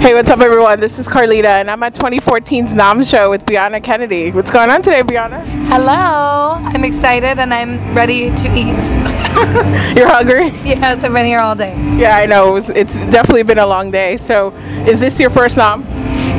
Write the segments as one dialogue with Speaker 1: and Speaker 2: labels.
Speaker 1: Hey, what's up, everyone? This is Carlita, and I'm at 2014's NAMM show with Breanna Kennedy. What's going on today, Breanna?
Speaker 2: Hello. I'm excited and I'm ready to eat.
Speaker 1: You're hungry?
Speaker 2: yes, I've been here all day.
Speaker 1: Yeah, I know. It was, it's definitely been a long day. So, is this your first NAMM?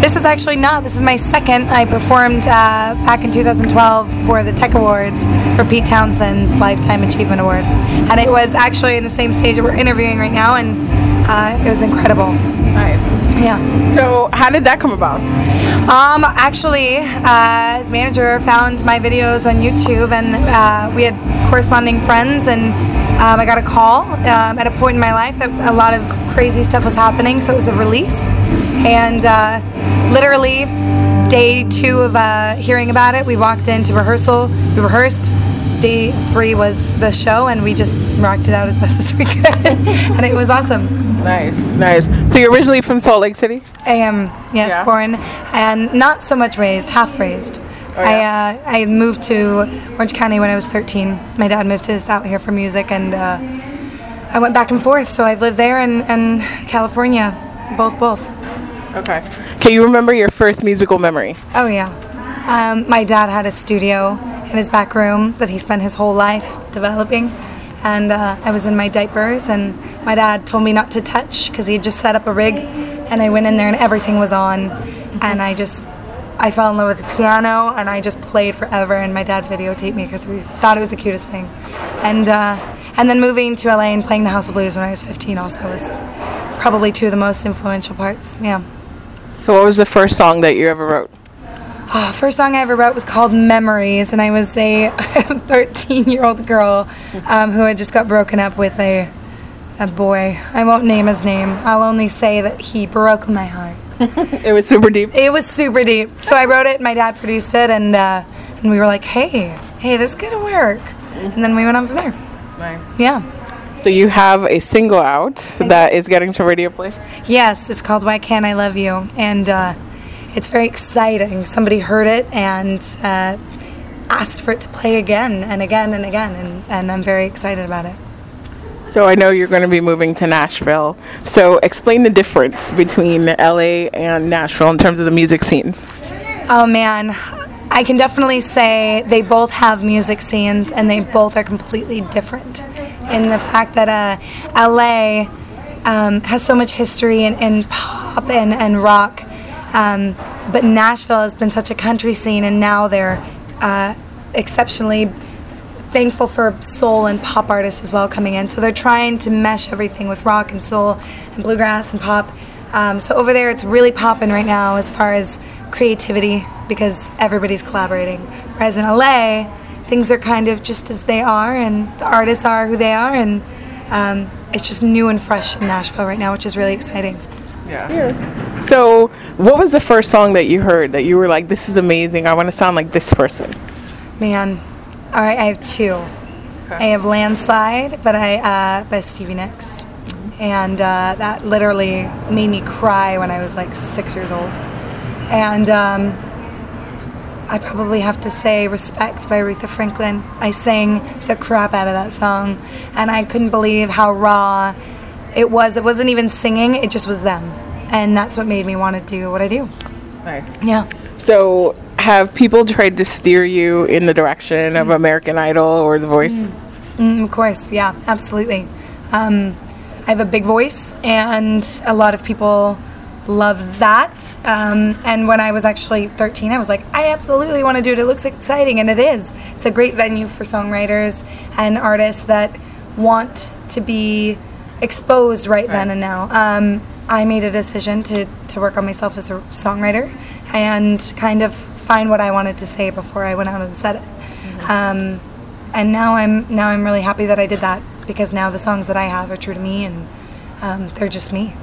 Speaker 2: This is actually not. This is my second. I performed uh, back in 2012 for the Tech Awards for Pete Townsend's Lifetime Achievement Award. And it was actually in the same stage that we're interviewing right now, and uh, it was incredible.
Speaker 1: Nice.
Speaker 2: Yeah.
Speaker 1: So, how did that come about?
Speaker 2: Um, actually, uh, his manager found my videos on YouTube, and uh, we had corresponding friends, and um, I got a call um, at a point in my life that a lot of crazy stuff was happening, so it was a release, and uh, literally day two of uh, hearing about it, we walked into rehearsal, we rehearsed. Day three was the show, and we just rocked it out as best as we could, and it was awesome.
Speaker 1: Nice, nice. So, you're originally from Salt Lake City?
Speaker 2: I am, yes,
Speaker 1: Yeah.
Speaker 2: born and not so much raised, half raised.
Speaker 1: Oh, yeah?
Speaker 2: I uh, I moved to Orange County when I was 13. My dad moved us out here for music, and uh, I went back and forth. So I've lived there and, and California, both both.
Speaker 1: Okay. Can you remember your first musical memory?
Speaker 2: Oh yeah. Um, my dad had a studio in his back room that he spent his whole life developing, and uh, I was in my diapers, and my dad told me not to touch because he had just set up a rig, and I went in there and everything was on, and I just I fell in love with the piano, and I just played forever, and my dad videotaped me because he thought it was the cutest thing, and uh, and then moving to LA and playing the House of Blues when I was 15 also was probably two of the most influential parts. Yeah.
Speaker 1: So, what was the first song that you ever wrote?
Speaker 2: Oh, first song I ever wrote was called Memories, and I was a 13 year old girl um, who had just got broken up with a, a boy. I won't name his name, I'll only say that he broke my heart.
Speaker 1: It was super deep.
Speaker 2: It was super deep. So I wrote it, my dad produced it, and, uh, and we were like, hey, hey, this could work. And then we went on from there.
Speaker 1: Nice.
Speaker 2: Yeah.
Speaker 1: So, you have a single out that is getting some radio play?
Speaker 2: Yes, it's called Why Can't I Love You? And uh, it's very exciting. Somebody heard it and uh, asked for it to play again and again and again, and, and I'm very excited about it.
Speaker 1: So I know you're going to be moving to Nashville. So explain the difference between LA and Nashville in terms of the music scenes.
Speaker 2: Oh man, I can definitely say they both have music scenes and they both are completely different. In the fact that uh, LA um, has so much history in, in pop and, and rock, um, but Nashville has been such a country scene and now they're uh, exceptionally thankful for soul and pop artists as well coming in. So they're trying to mesh everything with rock and soul and bluegrass and pop. Um, so over there, it's really popping right now as far as creativity because everybody's collaborating. Whereas in LA, things are kind of just as they are, and the artists are who they are, and um, it's just new and fresh in Nashville right now, which is really exciting.
Speaker 1: Yeah. So what was the first song that you heard that you were like, this is amazing. I want to sound like this person?
Speaker 2: Man, all right, I have two. I have Landslide, but I uh, by Stevie Nicks, and uh, that literally made me cry when I was like six years old. And um, I probably have to say "Respect" by Aretha Franklin. I sang the crap out of that song, and I couldn't believe how raw it was. It wasn't even singing; it just was them, and that's what made me want to do what I do.
Speaker 1: Nice.
Speaker 2: Yeah.
Speaker 1: So have people tried to steer you in the direction of American Idol or The Voice?
Speaker 2: Mm, of course, yeah, absolutely. Um, I have a big voice, and a lot of people love that. Um, and when I was actually 13, I was like, I absolutely want to do it. It looks exciting, and it is. It's a great venue for songwriters and artists that want to be exposed right, then and now. Um, I made a decision to, to work on myself as a songwriter and kind of find what I wanted to say before I went out and said it. Um, and now I'm now I'm really happy that I did that because now the songs that I have are true to me and um, they're just me.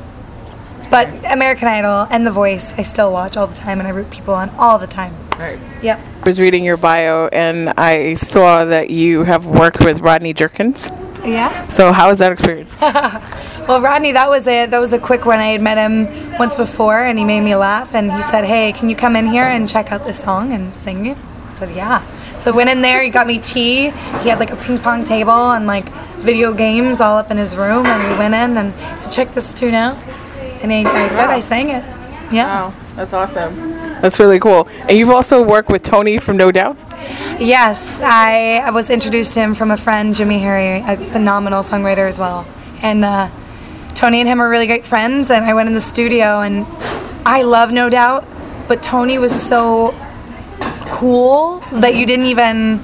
Speaker 2: But American Idol and The Voice, I still watch all the time and I root people on all the time.
Speaker 1: Right.
Speaker 2: Yep.
Speaker 1: I was reading your bio and I saw that you have worked with Rodney Jerkins.
Speaker 2: Yes.
Speaker 1: So how was that experience?
Speaker 2: Well, Rodney, that was it. That was a quick one. I had met him once before, and he made me laugh. And he said, "Hey, can you come in here and check out this song and sing it?" I said, "Yeah." So I went in there. He got me tea. He had like a ping pong table and like video games all up in his room. And we went in and he said, "Check this tune out." And I, I did.
Speaker 1: Wow.
Speaker 2: I sang it. Yeah.
Speaker 1: Wow, that's awesome. That's really cool. And you've also worked with Tony from No Doubt.
Speaker 2: Yes, I, I was introduced to him from a friend, Jimmy Harry, a phenomenal songwriter as well. And uh, Tony and him are really great friends. And I went in the studio, and I love No Doubt, but Tony was so cool that you didn't even.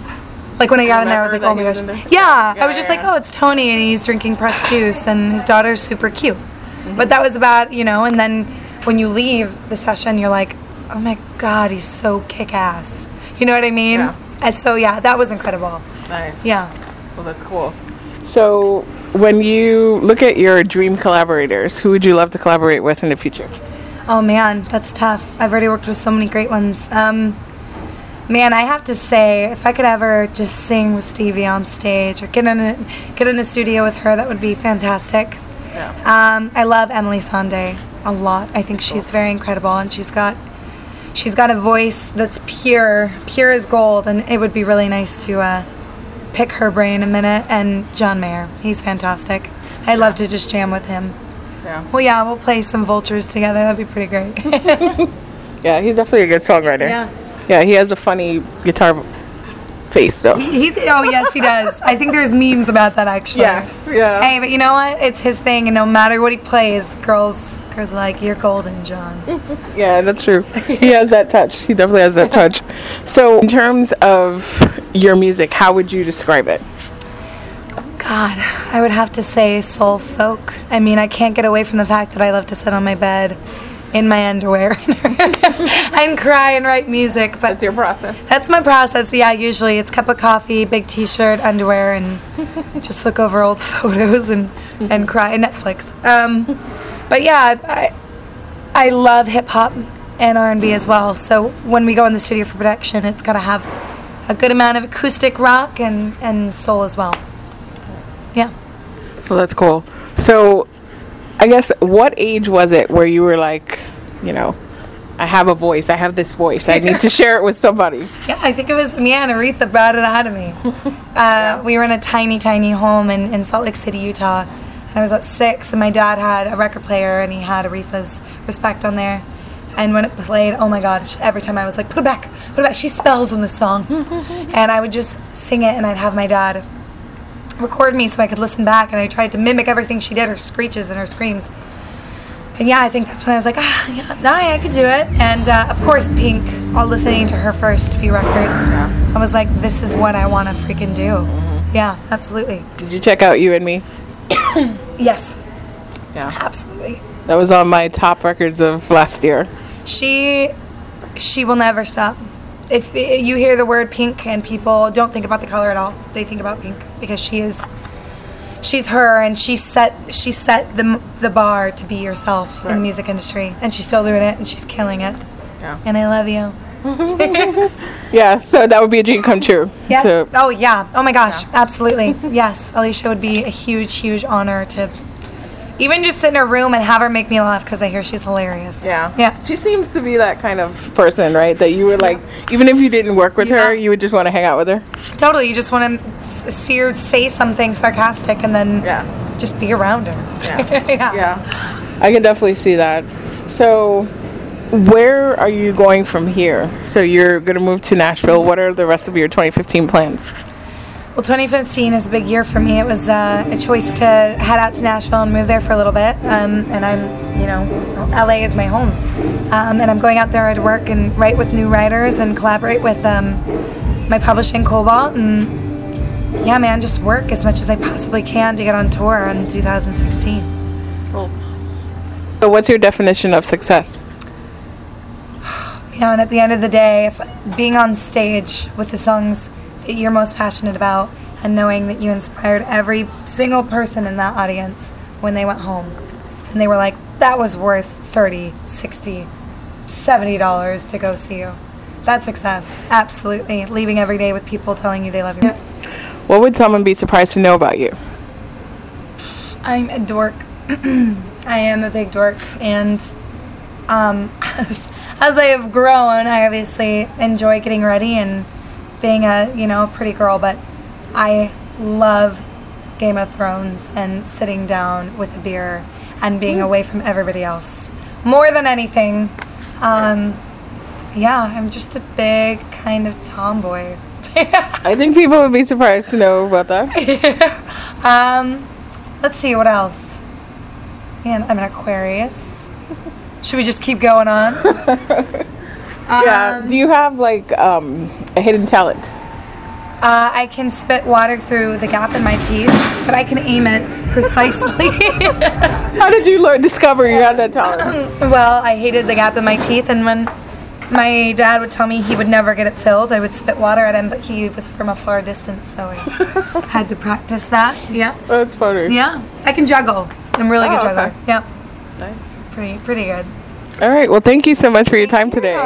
Speaker 2: Like when I got in there, I was like, oh my
Speaker 1: that he was
Speaker 2: gosh.
Speaker 1: there?
Speaker 2: Yeah,
Speaker 1: Yeah,
Speaker 2: I was just
Speaker 1: yeah,
Speaker 2: like,
Speaker 1: yeah.
Speaker 2: oh, it's Tony, and he's drinking pressed juice, and his daughter's super cute.
Speaker 1: Mm-hmm.
Speaker 2: But that was about, you know, and then when you leave the session, you're like, oh my God, he's so kick ass. You know what I mean?
Speaker 1: Yeah.
Speaker 2: And so, yeah, that was incredible.
Speaker 1: Nice.
Speaker 2: Yeah.
Speaker 1: Well, that's cool. So, when you look at your dream collaborators, who would you love to collaborate with in the future?
Speaker 2: Oh man, that's tough. I've already worked with so many great ones. Um, man, I have to say, if I could ever just sing with Stevie on stage or get in a get in a studio with her, that would be fantastic.
Speaker 1: Yeah.
Speaker 2: Um, I love Emeli Sandé a lot. I think she's very incredible, and she's got she's got a voice that's pure, pure as gold. And it would be really nice to uh, pick her brain a minute. And John Mayer, he's fantastic. I'd love to just jam with him.
Speaker 1: Yeah.
Speaker 2: Well, yeah, we'll play some vultures together. That'd be pretty great.
Speaker 1: Yeah, he's definitely a good songwriter.
Speaker 2: Yeah.
Speaker 1: Yeah, he has a funny guitar face, though.
Speaker 2: He, He's oh yes, he does. I think there's memes about that actually.
Speaker 1: Yes, yeah.
Speaker 2: Hey, but you know what? It's his thing, and no matter what he plays, girls girls are like you're golden, John.
Speaker 1: Yeah, that's true. He has that touch. He definitely has that touch. So, in terms of your music, how would you describe it?
Speaker 2: God, I would have to say soul folk. I mean, I can't get away from the fact that I love to sit on my bed in my underwear and cry and write music, but that's
Speaker 1: your process.
Speaker 2: That's my process. Yeah, usually it's cup of coffee, big T-shirt, underwear, and just look over old photos and and cry. Netflix. Um, but yeah, I I love hip hop and R and B as well. So when we go in the studio for production, it's got to have a good amount of acoustic rock and and soul as well. Yeah.
Speaker 1: Well, that's cool. So, I guess what age was it where you were like, you know, I have a voice. I have this voice. I need to share it with somebody.
Speaker 2: Yeah, I think it was me and Aretha brought it out of me. Uh, We were in a tiny, tiny home in, in Salt Lake City, Utah. And I was at six, and my dad had a record player, and he had Aretha's Respect on there. And when it played, oh my God, every time I was like, put it back, put it back. She spells in the song. and I would just sing it, and I'd have my dad record me so I could listen back. And I tried to mimic everything she did, her screeches and her screams. And yeah, I think that's when I was like, ah, yeah, no, I could do it. And uh, of course, Pink, all listening to her first few records, I was like, this is what I want to freaking do. Yeah, absolutely.
Speaker 1: Did you check out You and Me?
Speaker 2: Yes,
Speaker 1: Yeah.
Speaker 2: absolutely.
Speaker 1: That was on my top records of last year.
Speaker 2: She, she will never stop. If you hear the word pink and people don't think about the color at all, they think about pink because she is, she's her and she set she set the the bar to be yourself in the music industry and she's still doing it and she's killing it.
Speaker 1: Yeah.
Speaker 2: And I love you.
Speaker 1: Yeah, so that would be a dream come true.
Speaker 2: Yes.
Speaker 1: to-
Speaker 2: oh yeah. Oh my gosh. Absolutely. yes. Alicia would be a huge, huge honor to even just sit in her room and have her make me laugh because I hear she's hilarious.
Speaker 1: yeah.
Speaker 2: Yeah.
Speaker 1: She seems to be that kind of person, right? That you would like, even if you didn't work with her, you would just want to hang out with her.
Speaker 2: Totally. You just want to see her say something sarcastic and then
Speaker 1: Yeah.
Speaker 2: just be around her.
Speaker 1: Yeah.
Speaker 2: yeah.
Speaker 1: Yeah. I can definitely see that. So, where are you going from here? So, you're going to move to Nashville. What are the rest of your 2015 plans?
Speaker 2: Well, 2015 is a big year for me. It was uh, a choice to head out to Nashville and move there for a little bit. Um, and I'm, you know, LA is my home. Um, and I'm going out there to work and write with new writers and collaborate with um, my publishing Kobalt. And yeah, man, just work as much as I possibly can to get on tour in 2016.
Speaker 1: So, what's your definition of success?
Speaker 2: You know, and at the end of the day, if being on stage with the songs that you're most passionate about and knowing that you inspired every single person in that audience when they went home and they were like, that was worth 30, 60, 70 dollars to go see you. That's success. Absolutely. Leaving every day with people telling you they love you.
Speaker 1: What would someone be surprised to know about you?
Speaker 2: I'm a dork. I am a big dork, and um, as, as I have grown, I obviously enjoy getting ready and being a you know pretty girl. But I love Game of Thrones and sitting down with a beer and being away from everybody else. More than anything, um, yeah, I'm just a big kind of tomboy.
Speaker 1: I think people would be surprised to know about that.
Speaker 2: um, let's see what else. Man, I'm an Aquarius. Should we just keep going on?
Speaker 1: yeah.
Speaker 2: Um,
Speaker 1: Do you have like um, a hidden talent?
Speaker 2: Uh, I can spit water through the gap in my teeth, but I can aim it precisely.
Speaker 1: How did you learn discover you had that talent?
Speaker 2: well, I hated the gap in my teeth, and when my dad would tell me he would never get it filled, I would spit water at him, but he was from a far distance, so I had to practice that. Yeah.
Speaker 1: That's funny.
Speaker 2: Yeah. I can juggle. I'm really good
Speaker 1: Oh,
Speaker 2: juggler.
Speaker 1: okay.
Speaker 2: Yeah.
Speaker 1: Nice.
Speaker 2: Pretty pretty good.
Speaker 1: All right. Well, thank you so much for your time today.